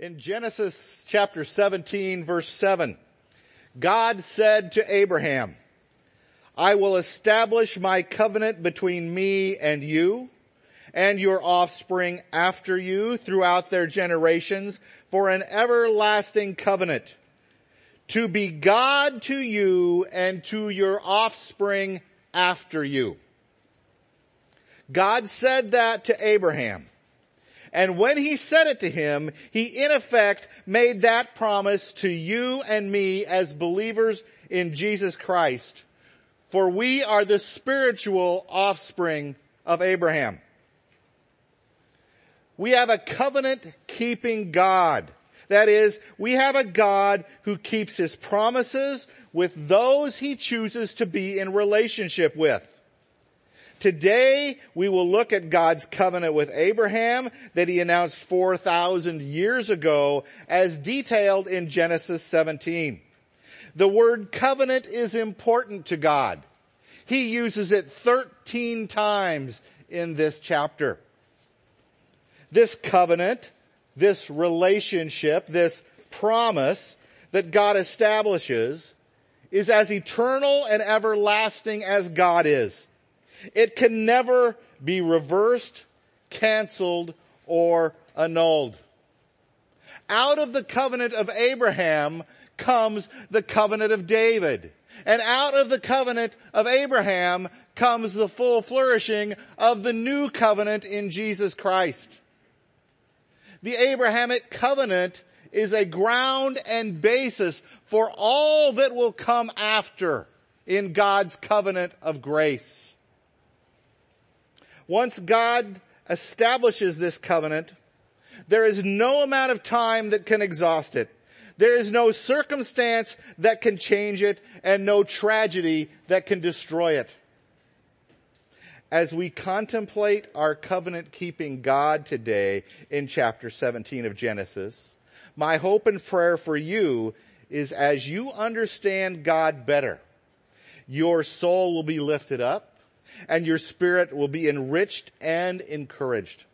In Genesis chapter 17 verse 7, God said to Abraham, I will establish my covenant between me and you and your offspring after you throughout their generations for an everlasting covenant to be God to you and to your offspring after you. God said that to Abraham. And when he said it to him, he in effect made that promise to you and me as believers in Jesus Christ. For we are the spiritual offspring of Abraham. We have a covenant keeping God. That is, we have a God who keeps his promises with those he chooses to be in relationship with. Today, we will look at God's covenant with Abraham that he announced 4,000 years ago as detailed in Genesis 17. The word covenant is important to God. He uses it 13 times in this chapter. This covenant, this relationship, this promise that God establishes is as eternal and everlasting as God is. It can never be reversed, canceled, or annulled. Out of the covenant of Abraham comes the covenant of David. And out of the covenant of Abraham comes the full flourishing of the new covenant in Jesus Christ. The Abrahamic covenant is a ground and basis for all that will come after in God's covenant of grace. Once God establishes this covenant, there is no amount of time that can exhaust it. There is no circumstance that can change it and no tragedy that can destroy it. As we contemplate our covenant keeping God today in chapter 17 of Genesis, my hope and prayer for you is as you understand God better, your soul will be lifted up, and your spirit will be enriched and encouraged.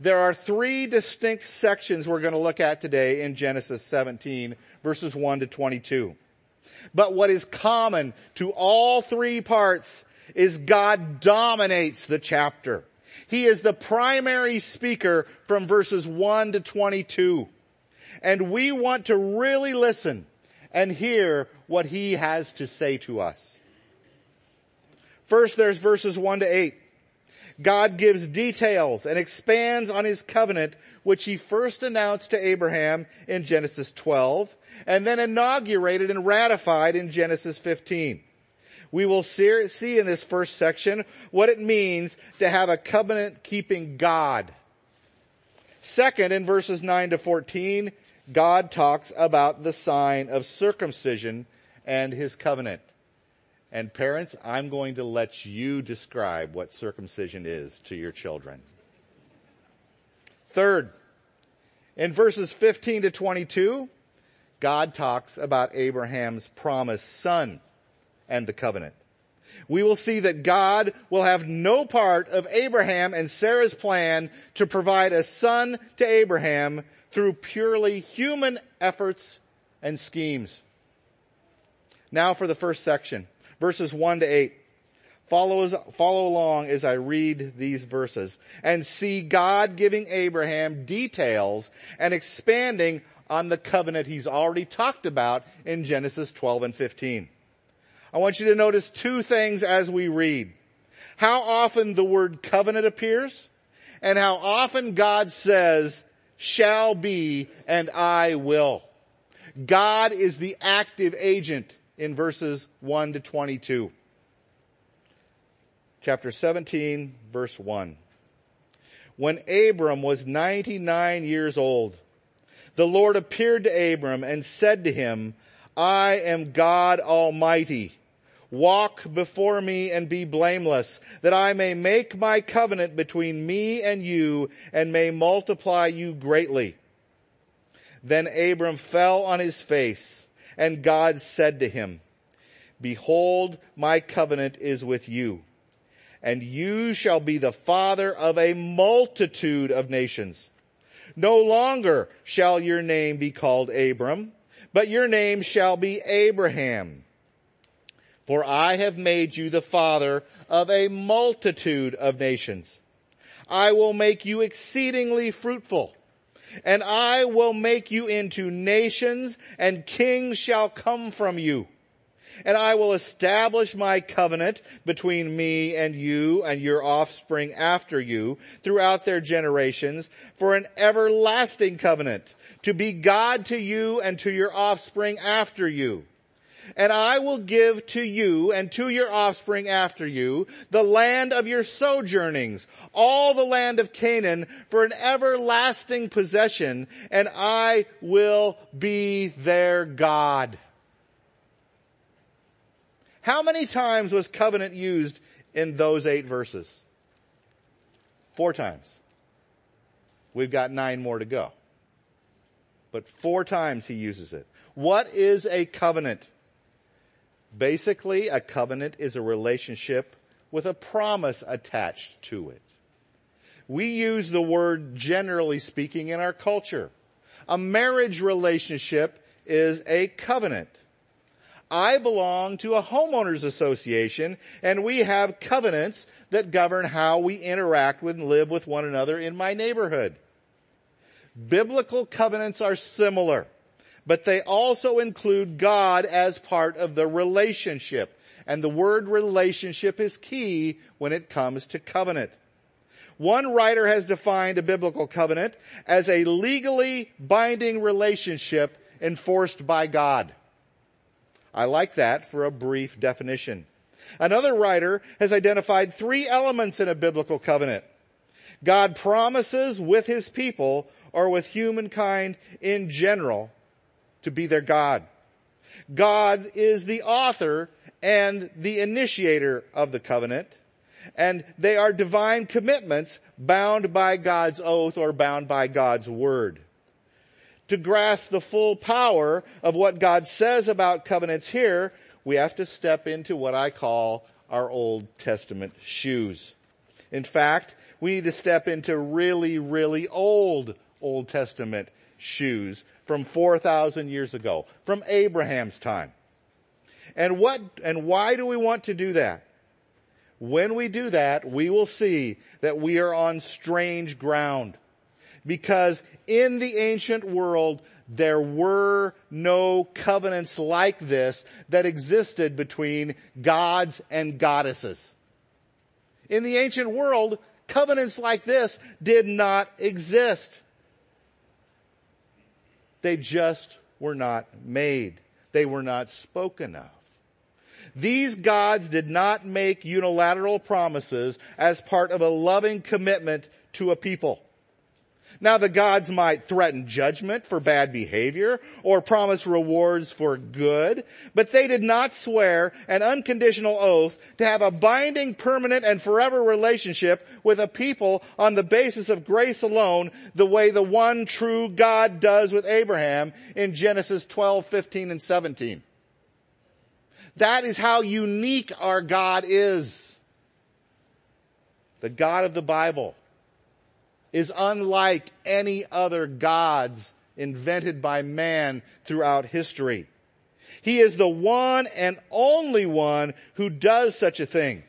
There are three distinct sections we're going to look at today in Genesis 17 verses 1 to 22. But what is common to all three parts is God dominates the chapter. He is the primary speaker from verses 1 to 22. And we want to really listen and hear what he has to say to us. First, there's verses 1 to 8. God gives details and expands on his covenant, which he first announced to Abraham in Genesis 12, and then inaugurated and ratified in Genesis 15. We will see in this first section what it means to have a covenant keeping God. Second, in verses 9 to 14, God talks about the sign of circumcision and his covenant. And parents, I'm going to let you describe what circumcision is to your children. Third, in verses 15 to 22, God talks about Abraham's promised son and the covenant. We will see that God will have no part of Abraham and Sarah's plan to provide a son to Abraham through purely human efforts and schemes. Now for the first section verses 1 to 8. Follow, follow along as I read these verses and see God giving Abraham details and expanding on the covenant he's already talked about in Genesis 12 and 15. I want you to notice two things as we read. How often the word covenant appears and how often God says, shall be and I will. God is the active agent in verses 1 to 22. Chapter 17, verse 1. When Abram was 99 years old, the Lord appeared to Abram and said to him, I am God Almighty. Walk before me and be blameless, that I may make my covenant between me and you and may multiply you greatly. Then Abram fell on his face and God said to him, behold, my covenant is with you and you shall be the father of a multitude of nations. No longer shall your name be called Abram, but your name shall be Abraham. For I have made you the father of a multitude of nations. I will make you exceedingly fruitful and I will make you into nations and kings shall come from you. And I will establish my covenant between me and you and your offspring after you throughout their generations for an everlasting covenant to be God to you and to your offspring after you and I will give to you and to your offspring after you the land of your sojournings, all the land of Canaan for an everlasting possession, and I will be their God. How many times was covenant used in those eight verses? Four times. We've got nine more to go. But four times he uses it. What is a covenant? Basically, a covenant is a relationship with a promise attached to it. We use the word generally speaking in our culture. A marriage relationship is a covenant. I belong to a homeowners association and we have covenants that govern how we interact with and live with one another in my neighborhood. Biblical covenants are similar but they also include God as part of the relationship. And the word relationship is key when it comes to covenant. One writer has defined a biblical covenant as a legally binding relationship enforced by God. I like that for a brief definition. Another writer has identified three elements in a biblical covenant. God promises with his people or with humankind in general to be their God. God is the author and the initiator of the covenant, and they are divine commitments bound by God's oath or bound by God's word. To grasp the full power of what God says about covenants here, we have to step into what I call our Old Testament shoes. In fact, we need to step into really, really old Old Testament shoes from 4,000 years ago, from Abraham's time. And what, and why do we want to do that? When we do that, we will see that we are on strange ground. Because in the ancient world, there were no covenants like this that existed between gods and goddesses. In the ancient world, covenants like this did not exist. They just were not made. They were not spoken of. These gods did not make unilateral promises as part of a loving commitment to a people. Now the gods might threaten judgment for bad behavior or promise rewards for good, but they did not swear an unconditional oath to have a binding, permanent, and forever relationship with a people on the basis of grace alone, the way the one true God does with Abraham in Genesis 12, 15, and 17. That is how unique our God is. The God of the Bible is unlike any other gods invented by man throughout history. He is the one and only one who does such a thing.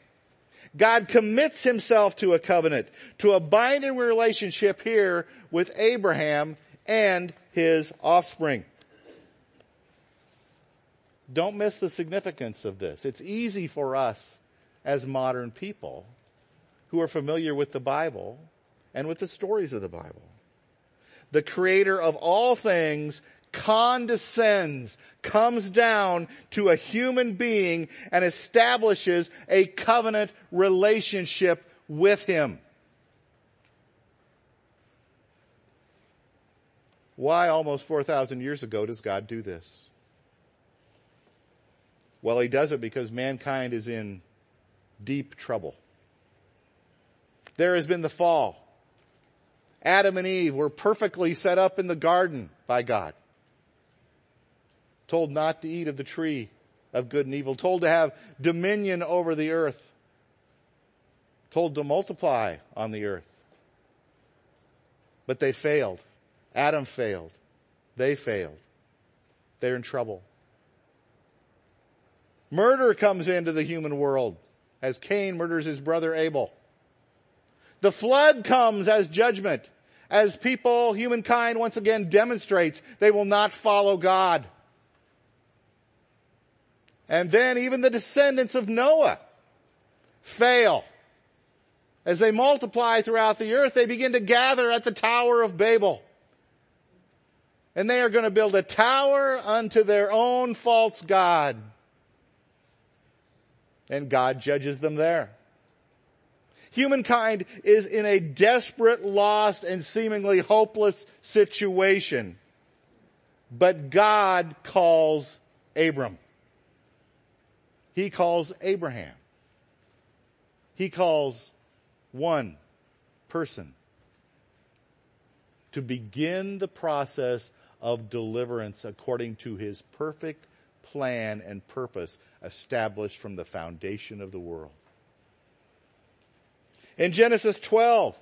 God commits himself to a covenant, to a binding relationship here with Abraham and his offspring. Don't miss the significance of this. It's easy for us as modern people who are familiar with the Bible and with the stories of the Bible. The creator of all things condescends, comes down to a human being and establishes a covenant relationship with him. Why almost 4,000 years ago does God do this? Well, he does it because mankind is in deep trouble. There has been the fall. Adam and Eve were perfectly set up in the garden by God. Told not to eat of the tree of good and evil. Told to have dominion over the earth. Told to multiply on the earth. But they failed. Adam failed. They failed. They're in trouble. Murder comes into the human world as Cain murders his brother Abel. The flood comes as judgment as people, humankind once again demonstrates they will not follow God. And then even the descendants of Noah fail. As they multiply throughout the earth, they begin to gather at the Tower of Babel. And they are going to build a tower unto their own false God. And God judges them there. Humankind is in a desperate, lost, and seemingly hopeless situation. But God calls Abram. He calls Abraham. He calls one person to begin the process of deliverance according to his perfect plan and purpose established from the foundation of the world. In Genesis 12,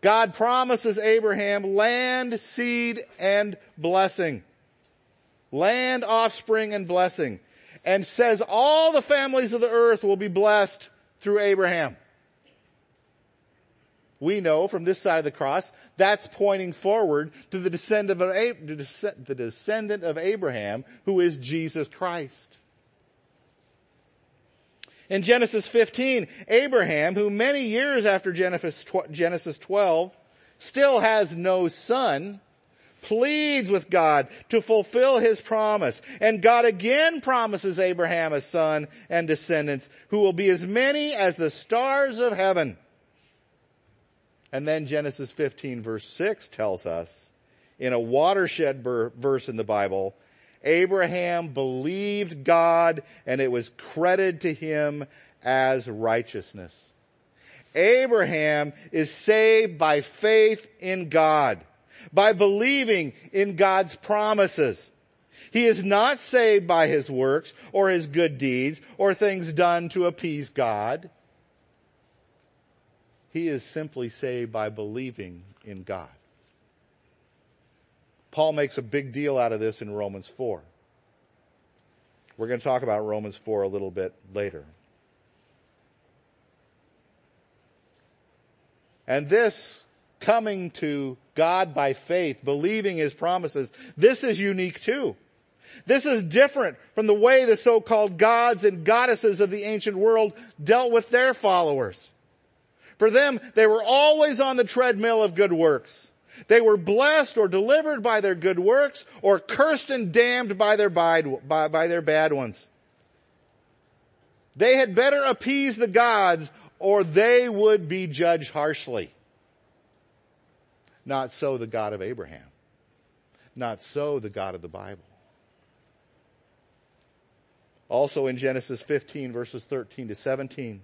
God promises Abraham land, seed, and blessing. Land, offspring, and blessing. And says all the families of the earth will be blessed through Abraham. We know from this side of the cross, that's pointing forward to the descendant of, Abraham, who is Jesus Christ. In Genesis 15, Abraham, who many years after Genesis 12 still has no son, pleads with God to fulfill his promise. And God again promises Abraham a son and descendants who will be as many as the stars of heaven. And then Genesis 15 verse 6 tells us in a watershed verse in the Bible Abraham believed God and it was credited to him as righteousness. Abraham is saved by faith in God, by believing in God's promises. He is not saved by his works or his good deeds or things done to appease God. He is simply saved by believing in God. Paul makes a big deal out of this in Romans 4. We're going to talk about Romans 4 a little bit later. And this coming to God by faith, believing his promises, this is unique too. This is different from the way the so-called gods and goddesses of the ancient world dealt with their followers. For them, they were always on the treadmill of good works. They were blessed or delivered by their good works or cursed and damned by their bad, by, by their bad ones. They had better appease the gods or they would be judged harshly. Not so the God of Abraham. Not so the God of the Bible. Also in Genesis 15 verses 13 to 17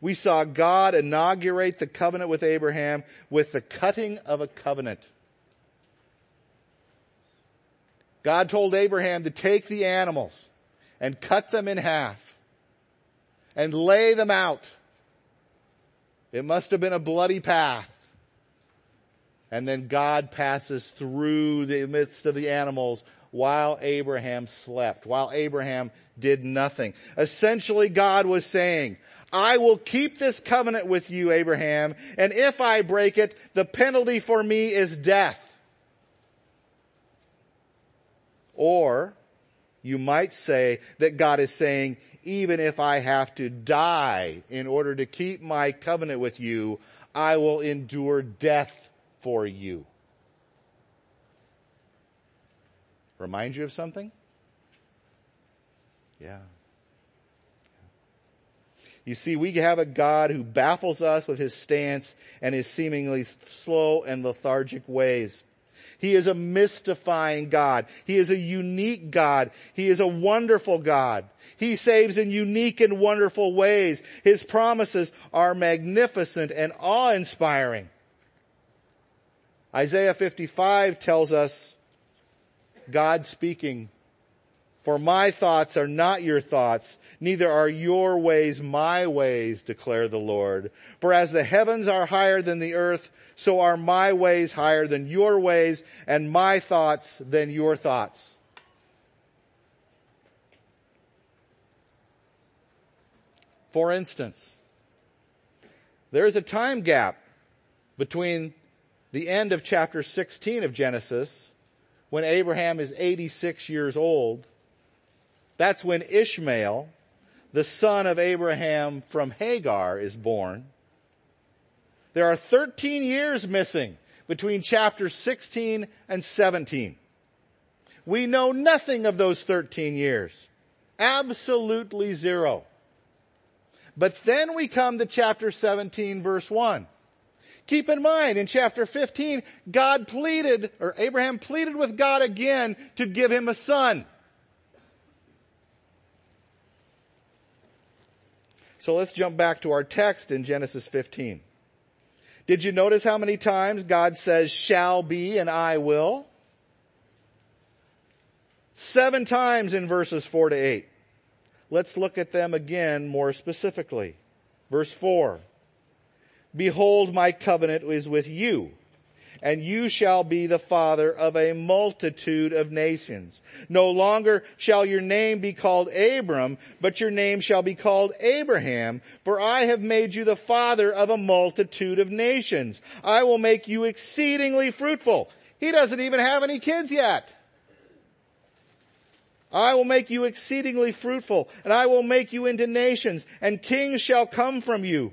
we saw God inaugurate the covenant with Abraham with the cutting of a covenant. God told Abraham to take the animals and cut them in half and lay them out. It must have been a bloody path. And then God passes through the midst of the animals while Abraham slept, while Abraham did nothing. Essentially, God was saying, I will keep this covenant with you, Abraham, and if I break it, the penalty for me is death. Or, you might say that God is saying, even if I have to die in order to keep my covenant with you, I will endure death for you. Remind you of something? Yeah. You see, we have a God who baffles us with his stance and his seemingly slow and lethargic ways. He is a mystifying God. He is a unique God. He is a wonderful God. He saves in unique and wonderful ways. His promises are magnificent and awe-inspiring. Isaiah 55 tells us God speaking, For my thoughts are not your thoughts, neither are your ways my ways, declare the Lord. For as the heavens are higher than the earth, so are my ways higher than your ways, and my thoughts than your thoughts. For instance, there is a time gap between the end of chapter 16 of Genesis, when Abraham is 86 years old, that's when Ishmael, the son of Abraham from Hagar, is born. There are 13 years missing between chapters 16 and 17. We know nothing of those 13 years. Absolutely zero. But then we come to chapter 17 verse 1. Keep in mind, in chapter 15, God pleaded, or Abraham pleaded with God again to give him a son. So let's jump back to our text in Genesis 15. Did you notice how many times God says shall be and I will? Seven times in verses four to eight. Let's look at them again more specifically. Verse four. Behold, my covenant is with you and you shall be the father of a multitude of nations. No longer shall your name be called Abram, but your name shall be called Abraham, for I have made you the father of a multitude of nations. I will make you exceedingly fruitful. He doesn't even have any kids yet. I will make you exceedingly fruitful, and I will make you into nations, and kings shall come from you.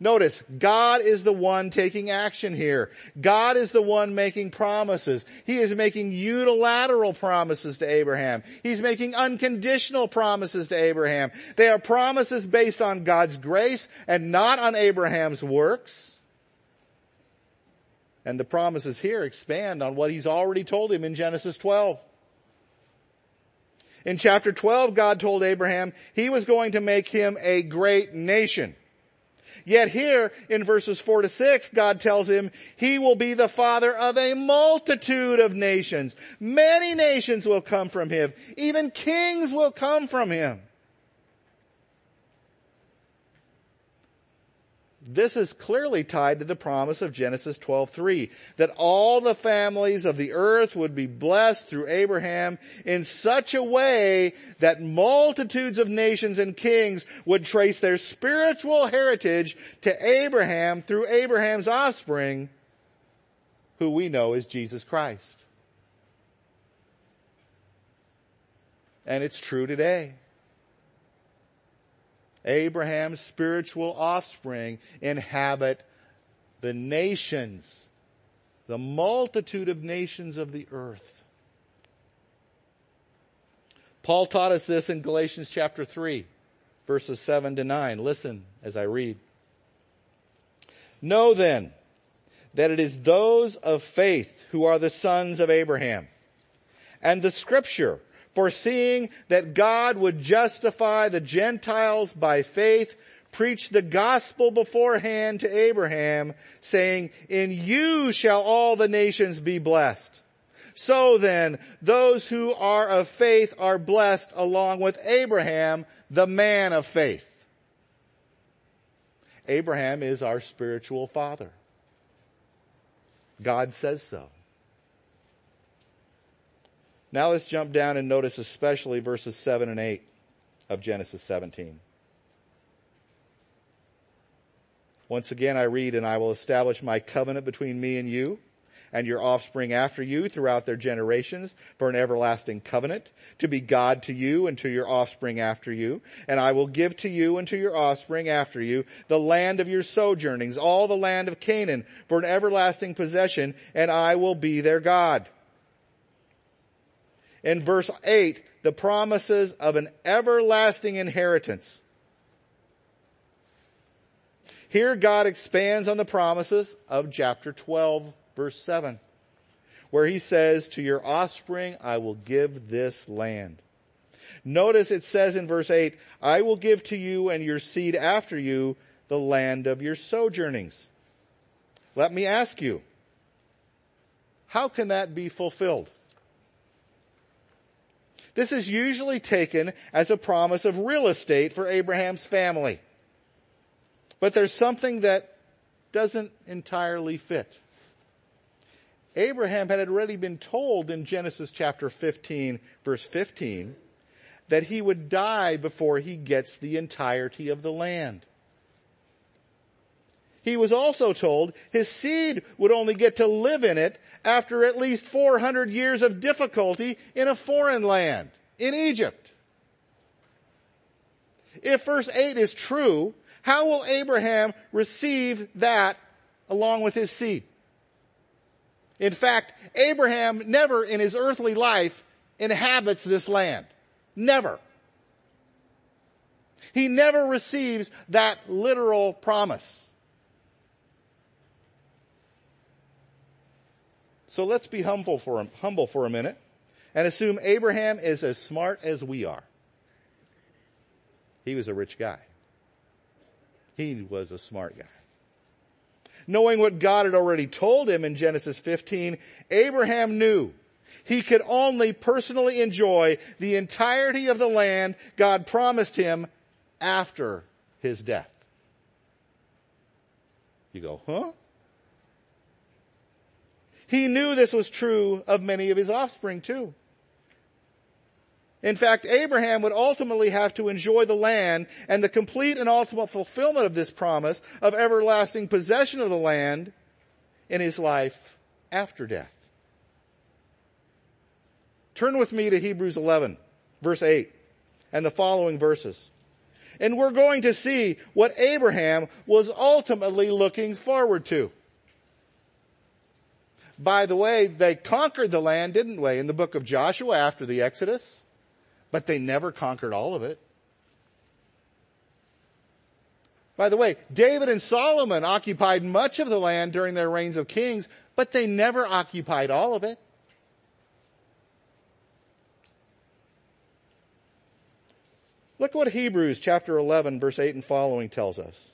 Notice, God is the one taking action here. God is the one making promises. He is making unilateral promises to Abraham. He's making unconditional promises to Abraham. They are promises based on God's grace and not on Abraham's works. And the promises here expand on what he's already told him in Genesis 12. In chapter 12, God told Abraham he was going to make him a great nation. Yet here in verses four to six, God tells him he will be the father of a multitude of nations. Many nations will come from him. Even kings will come from him. This is clearly tied to the promise of Genesis 12:3 that all the families of the earth would be blessed through Abraham in such a way that multitudes of nations and kings would trace their spiritual heritage to Abraham through Abraham's offspring who we know is Jesus Christ. And it's true today. Abraham's spiritual offspring inhabit the nations, the multitude of nations of the earth. Paul taught us this in Galatians chapter 3, verses 7 to 9. Listen as I read. Know then that it is those of faith who are the sons of Abraham. And the scripture foreseeing that God would justify the Gentiles by faith, preached the gospel beforehand to Abraham, saying, In you shall all the nations be blessed. So then, those who are of faith are blessed along with Abraham, the man of faith. Abraham is our spiritual father. God says so. Now let's jump down and notice especially verses 7 and 8 of Genesis 17. Once again I read, and I will establish my covenant between me and you and your offspring after you throughout their generations for an everlasting covenant to be God to you and to your offspring after you. And I will give to you and to your offspring after you the land of your sojournings, all the land of Canaan for an everlasting possession, and I will be their God in verse 8 the promises of an everlasting inheritance. Here God expands on the promises of chapter 12 verse 7 where he says, to your offspring I will give this land. Notice it says in verse 8, I will give to you and your seed after you the land of your sojournings. Let me ask you, how can that be fulfilled? This is usually taken as a promise of real estate for Abraham's family. But there's something that doesn't entirely fit. Abraham had already been told in Genesis chapter 15 verse 15 that he would die before he gets the entirety of the land. He was also told his seed would only get to live in it after at least 400 years of difficulty in a foreign land, in Egypt. If verse 8 is true, how will Abraham receive that along with his seed? In fact, Abraham never in his earthly life inhabits this land. Never. He never receives that literal promise. So let's be humble for, him, humble for a minute and assume Abraham is as smart as we are. He was a rich guy. He was a smart guy. Knowing what God had already told him in Genesis 15, Abraham knew he could only personally enjoy the entirety of the land God promised him after his death. You go, huh? He knew this was true of many of his offspring too. In fact, Abraham would ultimately have to enjoy the land and the complete and ultimate fulfillment of this promise of everlasting possession of the land in his life after death. Turn with me to Hebrews 11, verse 8, and the following verses. And we're going to see what Abraham was ultimately looking forward to. By the way, they conquered the land, didn't they, in the book of Joshua after the Exodus? but they never conquered all of it. By the way, David and Solomon occupied much of the land during their reigns of kings, but they never occupied all of it. Look what Hebrews chapter 11 verse 8 and following tells us.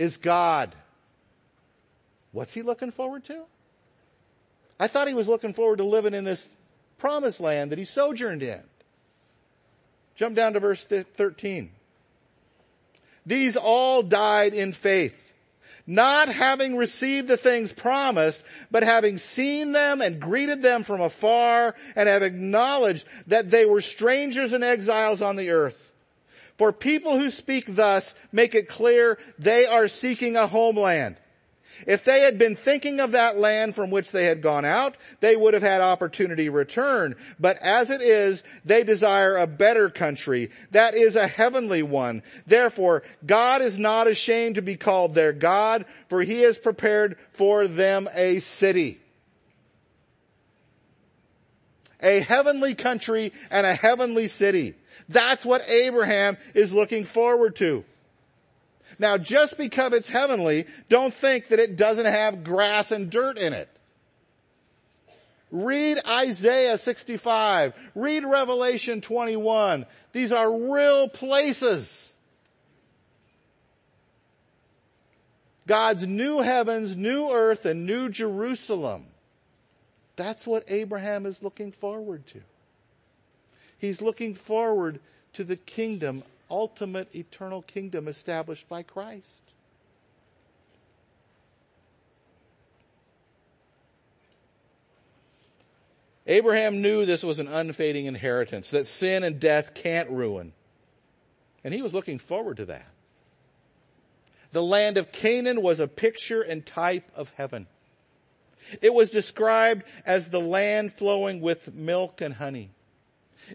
is God. What's he looking forward to? I thought he was looking forward to living in this promised land that he sojourned in. Jump down to verse 13. These all died in faith, not having received the things promised, but having seen them and greeted them from afar and have acknowledged that they were strangers and exiles on the earth. For people who speak thus make it clear they are seeking a homeland. If they had been thinking of that land from which they had gone out, they would have had opportunity to return. But as it is, they desire a better country. That is a heavenly one. Therefore, God is not ashamed to be called their God, for he has prepared for them a city. A heavenly country and a heavenly city. That's what Abraham is looking forward to. Now just because it's heavenly, don't think that it doesn't have grass and dirt in it. Read Isaiah 65. Read Revelation 21. These are real places. God's new heavens, new earth, and new Jerusalem. That's what Abraham is looking forward to. He's looking forward to the kingdom ultimate eternal kingdom established by Christ. Abraham knew this was an unfading inheritance, that sin and death can't ruin. And he was looking forward to that. The land of Canaan was a picture and type of heaven. It was described as the land flowing with milk and honey.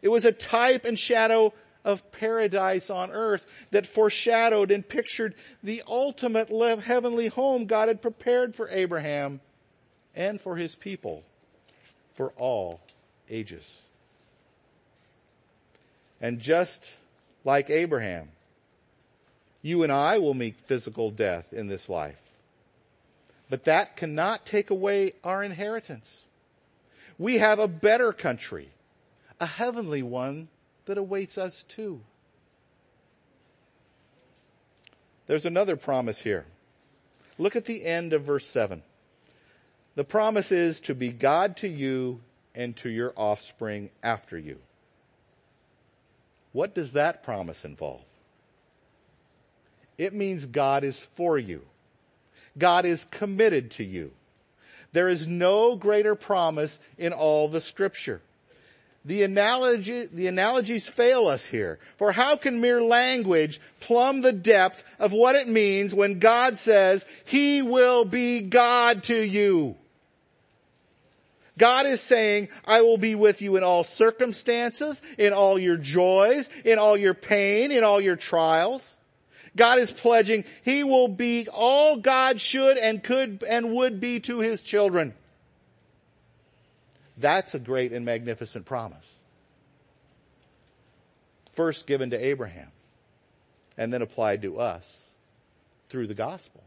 It was a type and shadow of paradise on earth that foreshadowed and pictured the ultimate heavenly home God had prepared for Abraham and for his people for all ages. And just like Abraham, you and I will meet physical death in this life. But that cannot take away our inheritance. We have a better country, a heavenly one that awaits us too. There's another promise here. Look at the end of verse 7. The promise is to be God to you and to your offspring after you. What does that promise involve? It means God is for you. God is committed to you. There is no greater promise in all the scripture. The analogy, the analogies fail us here. For how can mere language plumb the depth of what it means when God says, He will be God to you? God is saying, I will be with you in all circumstances, in all your joys, in all your pain, in all your trials. God is pledging He will be all God should and could and would be to His children. That's a great and magnificent promise. First given to Abraham and then applied to us through the gospel.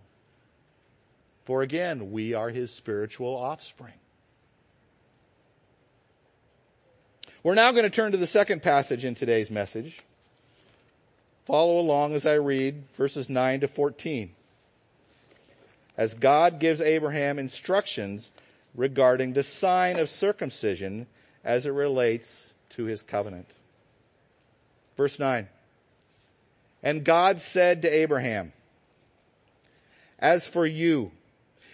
For again, we are His spiritual offspring. We're now going to turn to the second passage in today's message. Follow along as I read verses 9 to 14. As God gives Abraham instructions regarding the sign of circumcision as it relates to his covenant. Verse 9. And God said to Abraham, As for you,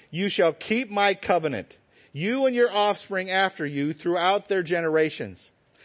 you shall keep my covenant, you and your offspring after you throughout their generations.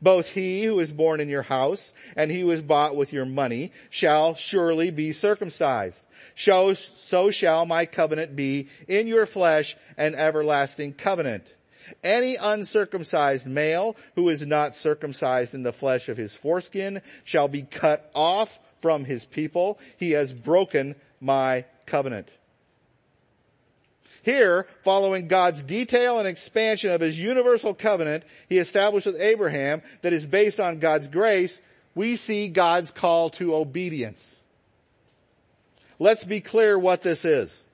both he who is born in your house and he who is bought with your money shall surely be circumcised. So, so shall my covenant be in your flesh an everlasting covenant. Any uncircumcised male who is not circumcised in the flesh of his foreskin shall be cut off from his people. He has broken my covenant. Here, following God's detail and expansion of his universal covenant he established with Abraham that is based on God's grace, we see God's call to obedience. Let's be clear what this is.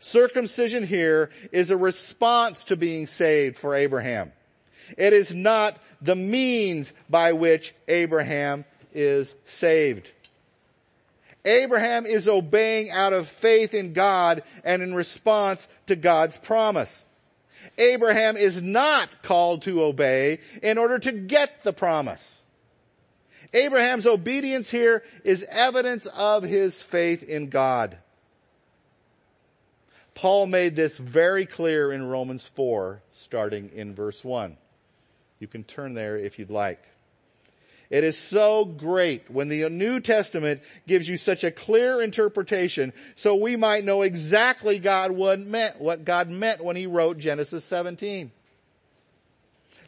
Circumcision here is a response to being saved for Abraham. It is not the means by which Abraham is saved. Abraham is obeying out of faith in God and in response to God's promise. Abraham is not called to obey in order to get the promise. Abraham's obedience here is evidence of his faith in God. Paul made this very clear in Romans 4, starting in verse 1. You can turn there if you'd like. It is so great when the New Testament gives you such a clear interpretation so we might know exactly God what meant, what God meant when he wrote Genesis 17.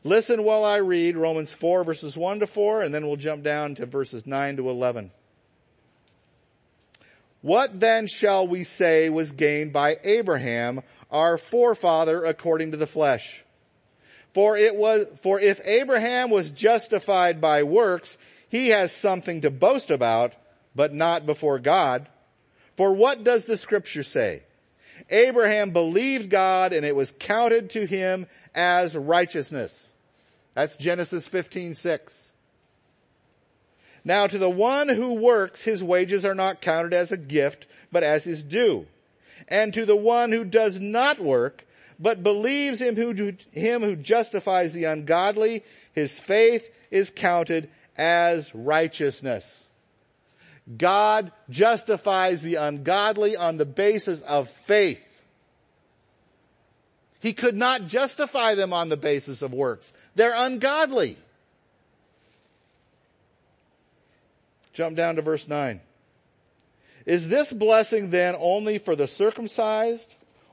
Listen while I read Romans 4 verses 1 to 4 and then we'll jump down to verses 9 to 11. What then shall we say was gained by Abraham, our forefather according to the flesh? For it was, for if Abraham was justified by works, he has something to boast about, but not before God. For what does the scripture say? Abraham believed God and it was counted to him as righteousness. That's Genesis 15, 6. Now to the one who works, his wages are not counted as a gift, but as his due. And to the one who does not work, but believes him who, him who justifies the ungodly, his faith is counted as righteousness. God justifies the ungodly on the basis of faith. He could not justify them on the basis of works. They're ungodly. Jump down to verse 9. Is this blessing then only for the circumcised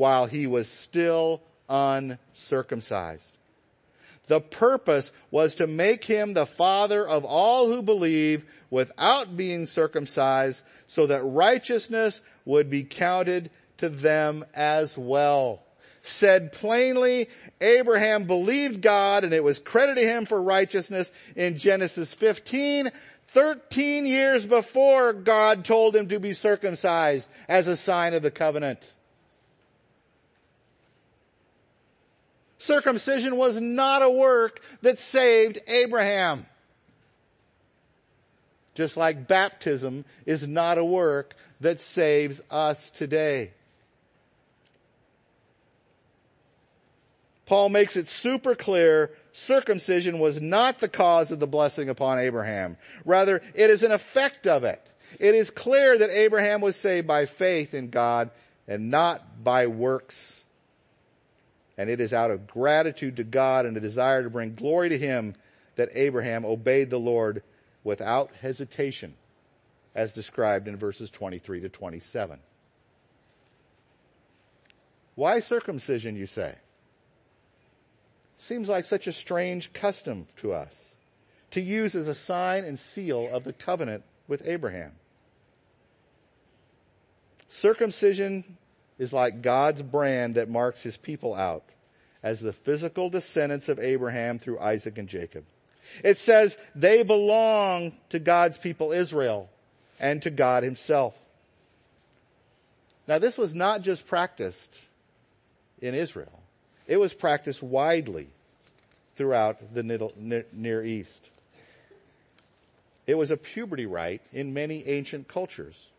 while he was still uncircumcised. The purpose was to make him the father of all who believe without being circumcised so that righteousness would be counted to them as well. Said plainly, Abraham believed God and it was credited him for righteousness in Genesis 15, 13 years before God told him to be circumcised as a sign of the covenant. Circumcision was not a work that saved Abraham. Just like baptism is not a work that saves us today. Paul makes it super clear circumcision was not the cause of the blessing upon Abraham. Rather, it is an effect of it. It is clear that Abraham was saved by faith in God and not by works and it is out of gratitude to God and a desire to bring glory to Him that Abraham obeyed the Lord without hesitation, as described in verses 23 to 27. Why circumcision, you say? Seems like such a strange custom to us to use as a sign and seal of the covenant with Abraham. Circumcision is like God's brand that marks his people out as the physical descendants of Abraham through Isaac and Jacob. It says they belong to God's people Israel and to God himself. Now this was not just practiced in Israel. It was practiced widely throughout the Near East. It was a puberty rite in many ancient cultures.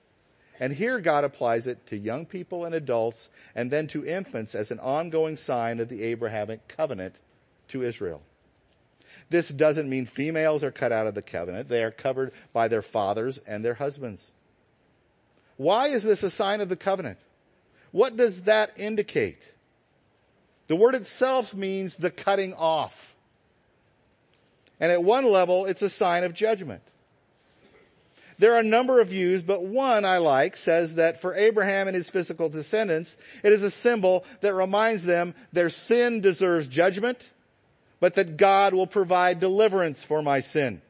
And here God applies it to young people and adults and then to infants as an ongoing sign of the Abrahamic covenant to Israel. This doesn't mean females are cut out of the covenant. They are covered by their fathers and their husbands. Why is this a sign of the covenant? What does that indicate? The word itself means the cutting off. And at one level, it's a sign of judgment. There are a number of views, but one I like says that for Abraham and his physical descendants, it is a symbol that reminds them their sin deserves judgment, but that God will provide deliverance for my sin.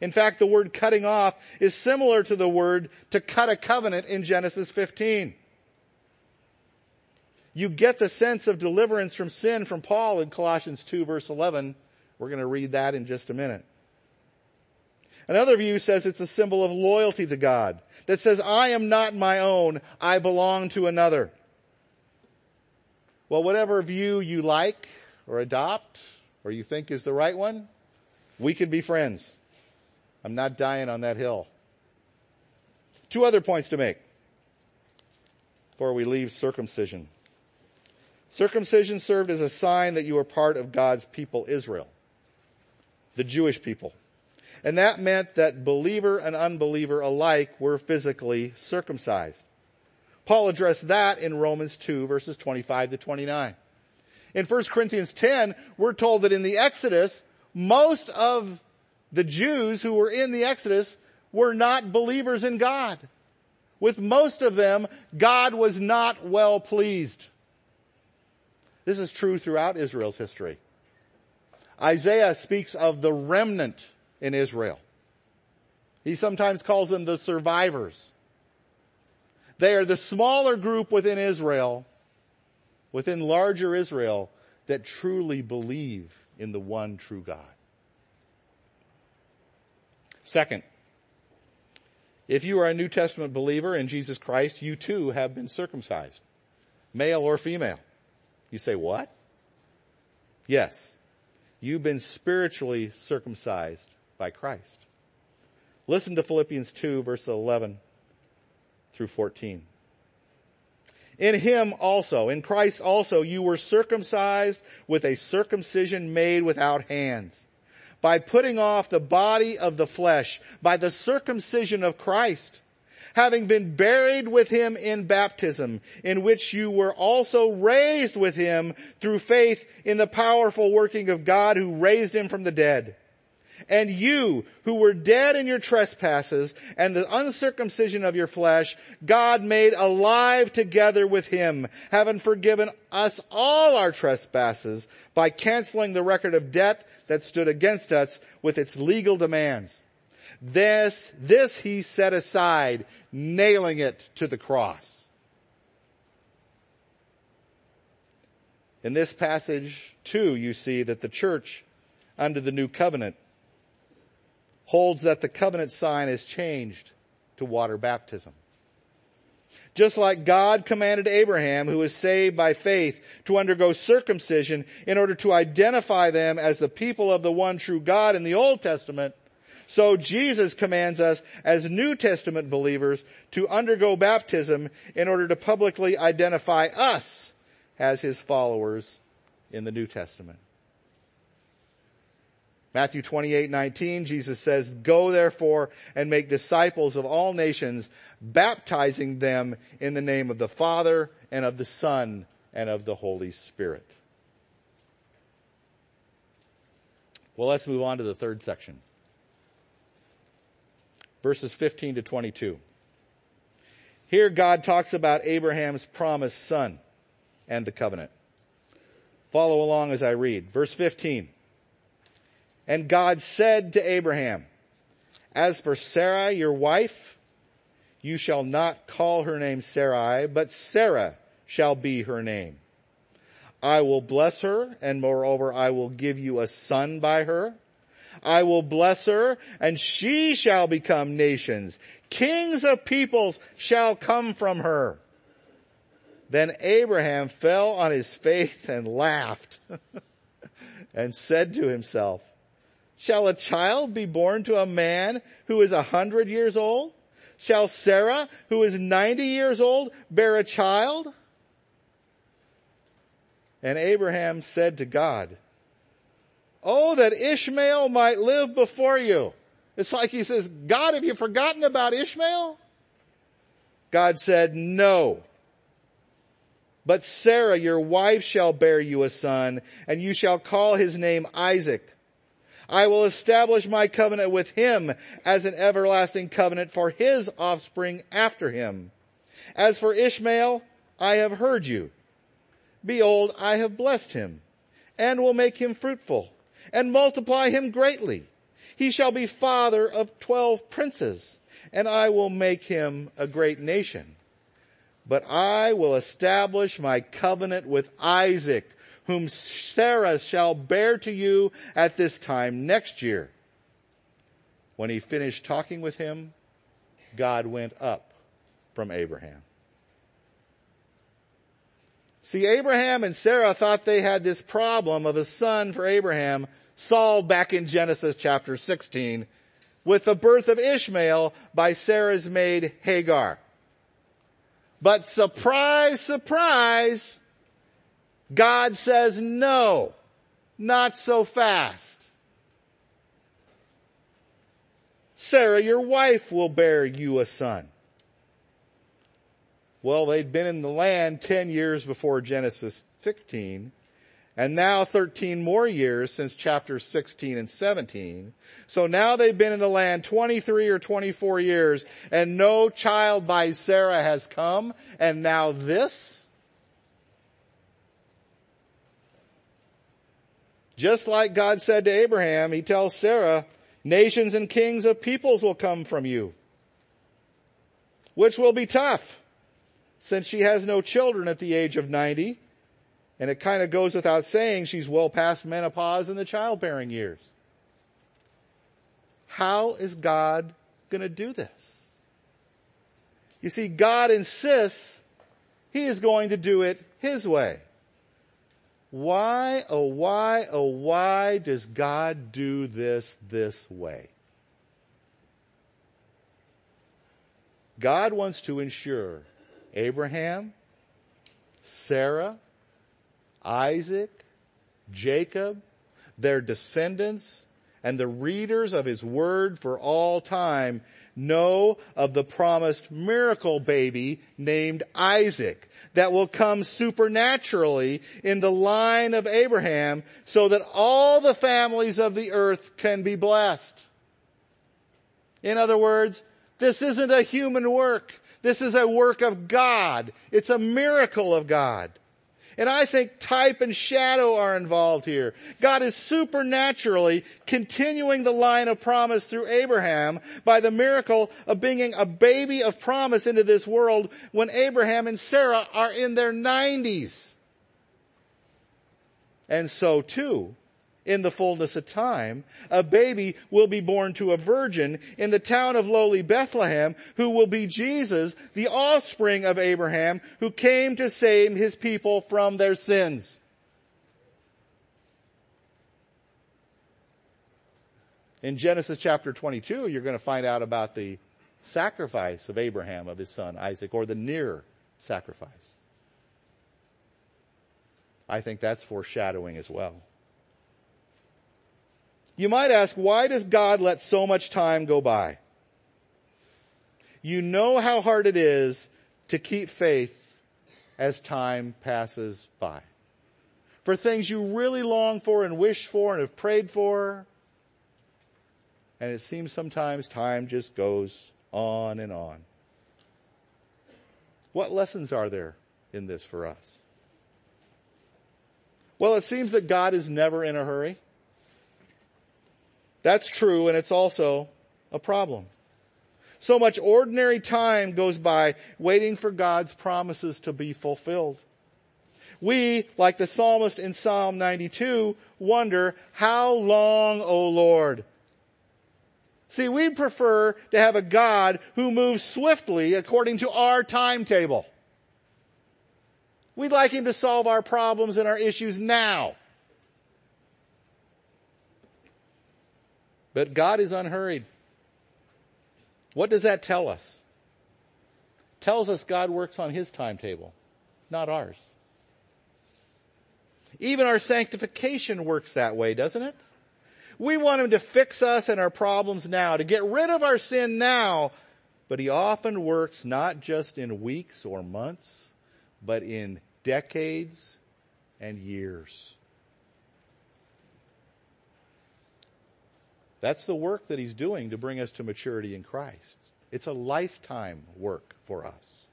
In fact, the word cutting off is similar to the word to cut a covenant in Genesis 15. You get the sense of deliverance from sin from Paul in Colossians 2 verse 11. We're going to read that in just a minute. Another view says it's a symbol of loyalty to God that says, I am not my own, I belong to another. Well, whatever view you like or adopt or you think is the right one, we can be friends. I'm not dying on that hill. Two other points to make before we leave circumcision. Circumcision served as a sign that you were part of God's people Israel, the Jewish people. And that meant that believer and unbeliever alike were physically circumcised. Paul addressed that in Romans 2 verses 25 to 29. In 1 Corinthians 10, we're told that in the Exodus, most of the Jews who were in the Exodus were not believers in God. With most of them, God was not well pleased. This is true throughout Israel's history. Isaiah speaks of the remnant in Israel. He sometimes calls them the survivors. They are the smaller group within Israel, within larger Israel, that truly believe in the one true God. Second, if you are a New Testament believer in Jesus Christ, you too have been circumcised, male or female. You say, what? Yes, you've been spiritually circumcised by Christ. Listen to Philippians 2 verse 11 through 14. In him also, in Christ also, you were circumcised with a circumcision made without hands by putting off the body of the flesh by the circumcision of Christ, having been buried with him in baptism, in which you were also raised with him through faith in the powerful working of God who raised him from the dead. And you who were dead in your trespasses and the uncircumcision of your flesh, God made alive together with him, having forgiven us all our trespasses by canceling the record of debt that stood against us with its legal demands. This, this he set aside, nailing it to the cross. In this passage too, you see that the church under the new covenant holds that the covenant sign is changed to water baptism. Just like God commanded Abraham, who was saved by faith, to undergo circumcision in order to identify them as the people of the one true God in the Old Testament, so Jesus commands us as New Testament believers to undergo baptism in order to publicly identify us as his followers in the New Testament. Matthew 28, 19, Jesus says, Go therefore and make disciples of all nations, baptizing them in the name of the Father and of the Son and of the Holy Spirit. Well, let's move on to the third section. Verses 15 to 22. Here God talks about Abraham's promised son and the covenant. Follow along as I read. Verse 15. And God said to Abraham, as for Sarah, your wife, you shall not call her name Sarai, but Sarah shall be her name. I will bless her, and moreover, I will give you a son by her. I will bless her, and she shall become nations. Kings of peoples shall come from her. Then Abraham fell on his face and laughed and said to himself, Shall a child be born to a man who is a hundred years old? Shall Sarah, who is 90 years old, bear a child? And Abraham said to God, Oh, that Ishmael might live before you. It's like he says, God, have you forgotten about Ishmael? God said, no. But Sarah, your wife, shall bear you a son, and you shall call his name Isaac. I will establish my covenant with him as an everlasting covenant for his offspring after him. As for Ishmael, I have heard you. Behold, I have blessed him and will make him fruitful and multiply him greatly. He shall be father of twelve princes and I will make him a great nation. But I will establish my covenant with Isaac whom Sarah shall bear to you at this time next year. When he finished talking with him, God went up from Abraham. See, Abraham and Sarah thought they had this problem of a son for Abraham solved back in Genesis chapter 16 with the birth of Ishmael by Sarah's maid Hagar. But surprise, surprise, God says no, not so fast. Sarah, your wife will bear you a son. Well, they'd been in the land 10 years before Genesis 15 and now 13 more years since chapters 16 and 17. So now they've been in the land 23 or 24 years and no child by Sarah has come and now this? Just like God said to Abraham, he tells Sarah, nations and kings of peoples will come from you, which will be tough. since she has no children at the age of 90. And it kind of goes without saying she's well past menopause and the childbearing years. How is God going to do this? You see, God insists he is going to do it his way. Why, oh why, oh why does God do this this way? God wants to ensure Abraham, Sarah, Isaac, Jacob, their descendants, and the readers of his word for all time know of the promised miracle baby named Isaac that will come supernaturally in the line of Abraham so that all the families of the earth can be blessed. In other words, this isn't a human work. This is a work of God. It's a miracle of God. And I think type and shadow are involved here. God is supernaturally continuing the line of promise through Abraham by the miracle of bringing a baby of promise into this world when Abraham and Sarah are in their nineties. And so too, in the fullness of time, a baby will be born to a virgin in the town of lowly Bethlehem who will be Jesus, the offspring of Abraham who came to save his people from their sins. In Genesis chapter 22, you're going to find out about the sacrifice of Abraham of his son Isaac or the near sacrifice. I think that's foreshadowing as well. You might ask, why does God let so much time go by? You know how hard it is to keep faith as time passes by. For things you really long for and wish for and have prayed for. And it seems sometimes time just goes on and on. What lessons are there in this for us? Well, it seems that God is never in a hurry. That's true, and it's also a problem. So much ordinary time goes by waiting for God's promises to be fulfilled. We, like the psalmist in Psalm 92, wonder, how long, O Lord? See, we prefer to have a God who moves swiftly according to our timetable. We'd like him to solve our problems and our issues now. But God is unhurried. What does that tell us? tells us God works on His timetable, not ours. Even our sanctification works that way, doesn't it? We want Him to fix us and our problems now, to get rid of our sin now, but He often works not just in weeks or months, but in decades and years. That's the work that he's doing to bring us to maturity in Christ. It's a lifetime work for us.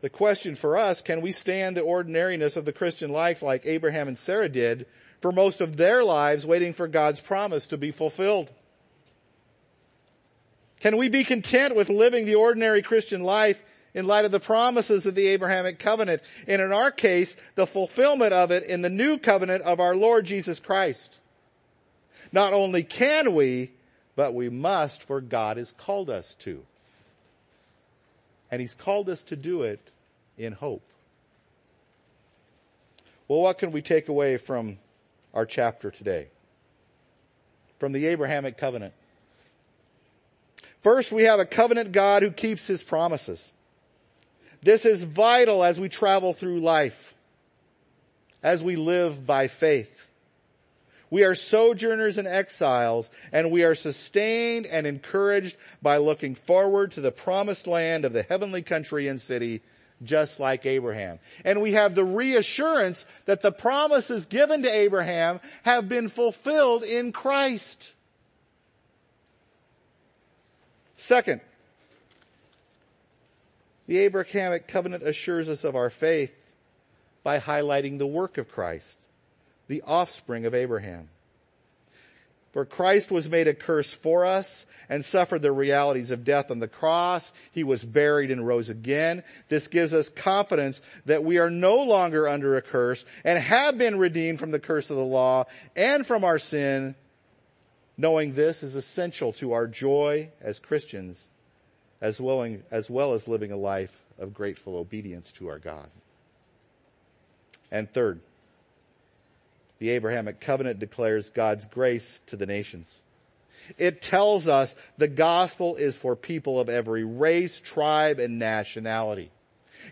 The question for us, can we stand the ordinariness of the Christian life like Abraham and Sarah did for most of their lives waiting for God's promise to be fulfilled? Can we be content with living the ordinary Christian life in light of the promises of the Abrahamic covenant? And in our case, the fulfillment of it in the new covenant of our Lord Jesus Christ. Not only can we, but we must for God has called us to. And He's called us to do it in hope. Well, what can we take away from our chapter today? From the Abrahamic covenant. First, we have a covenant God who keeps His promises. This is vital as we travel through life, as we live by faith. We are sojourners and exiles, and we are sustained and encouraged by looking forward to the promised land of the heavenly country and city, just like Abraham. And we have the reassurance that the promises given to Abraham have been fulfilled in Christ. Second, the Abrahamic covenant assures us of our faith by highlighting the work of Christ the offspring of Abraham. For Christ was made a curse for us and suffered the realities of death on the cross. He was buried and rose again. This gives us confidence that we are no longer under a curse and have been redeemed from the curse of the law and from our sin. Knowing this is essential to our joy as Christians as well, as well as living a life of grateful obedience to our God. And third, the Abrahamic covenant declares God's grace to the nations. It tells us the gospel is for people of every race, tribe, and nationality.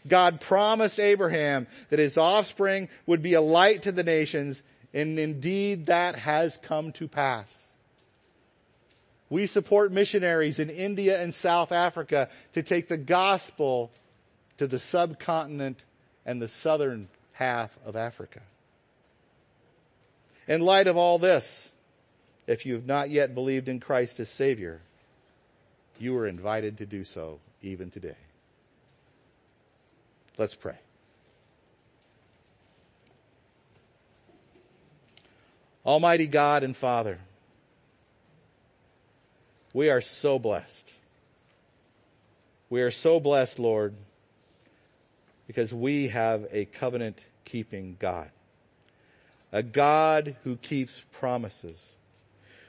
God promised Abraham that his offspring would be a light to the nations, and indeed that has come to pass. We support missionaries in India and South Africa to take the gospel to the subcontinent and the southern half of Africa. In light of all this, if you have not yet believed in Christ as Savior, you are invited to do so even today. Let's pray. Almighty God and Father, we are so blessed. We are so blessed, Lord, because we have a covenant keeping God a God who keeps promises,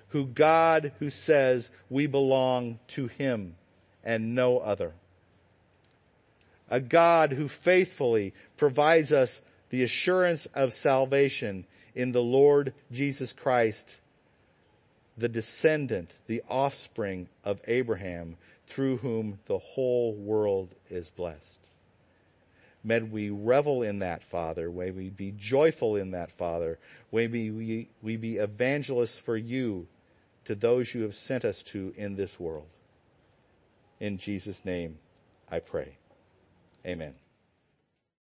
who God who says we belong to him and no other. A God who faithfully provides us the assurance of salvation in the Lord Jesus Christ, the descendant, the offspring of Abraham, through whom the whole world is blessed. May we revel in that, Father. May we be joyful in that, Father. May we, we be evangelists for you to those you have sent us to in this world. In Jesus' name, I pray. Amen.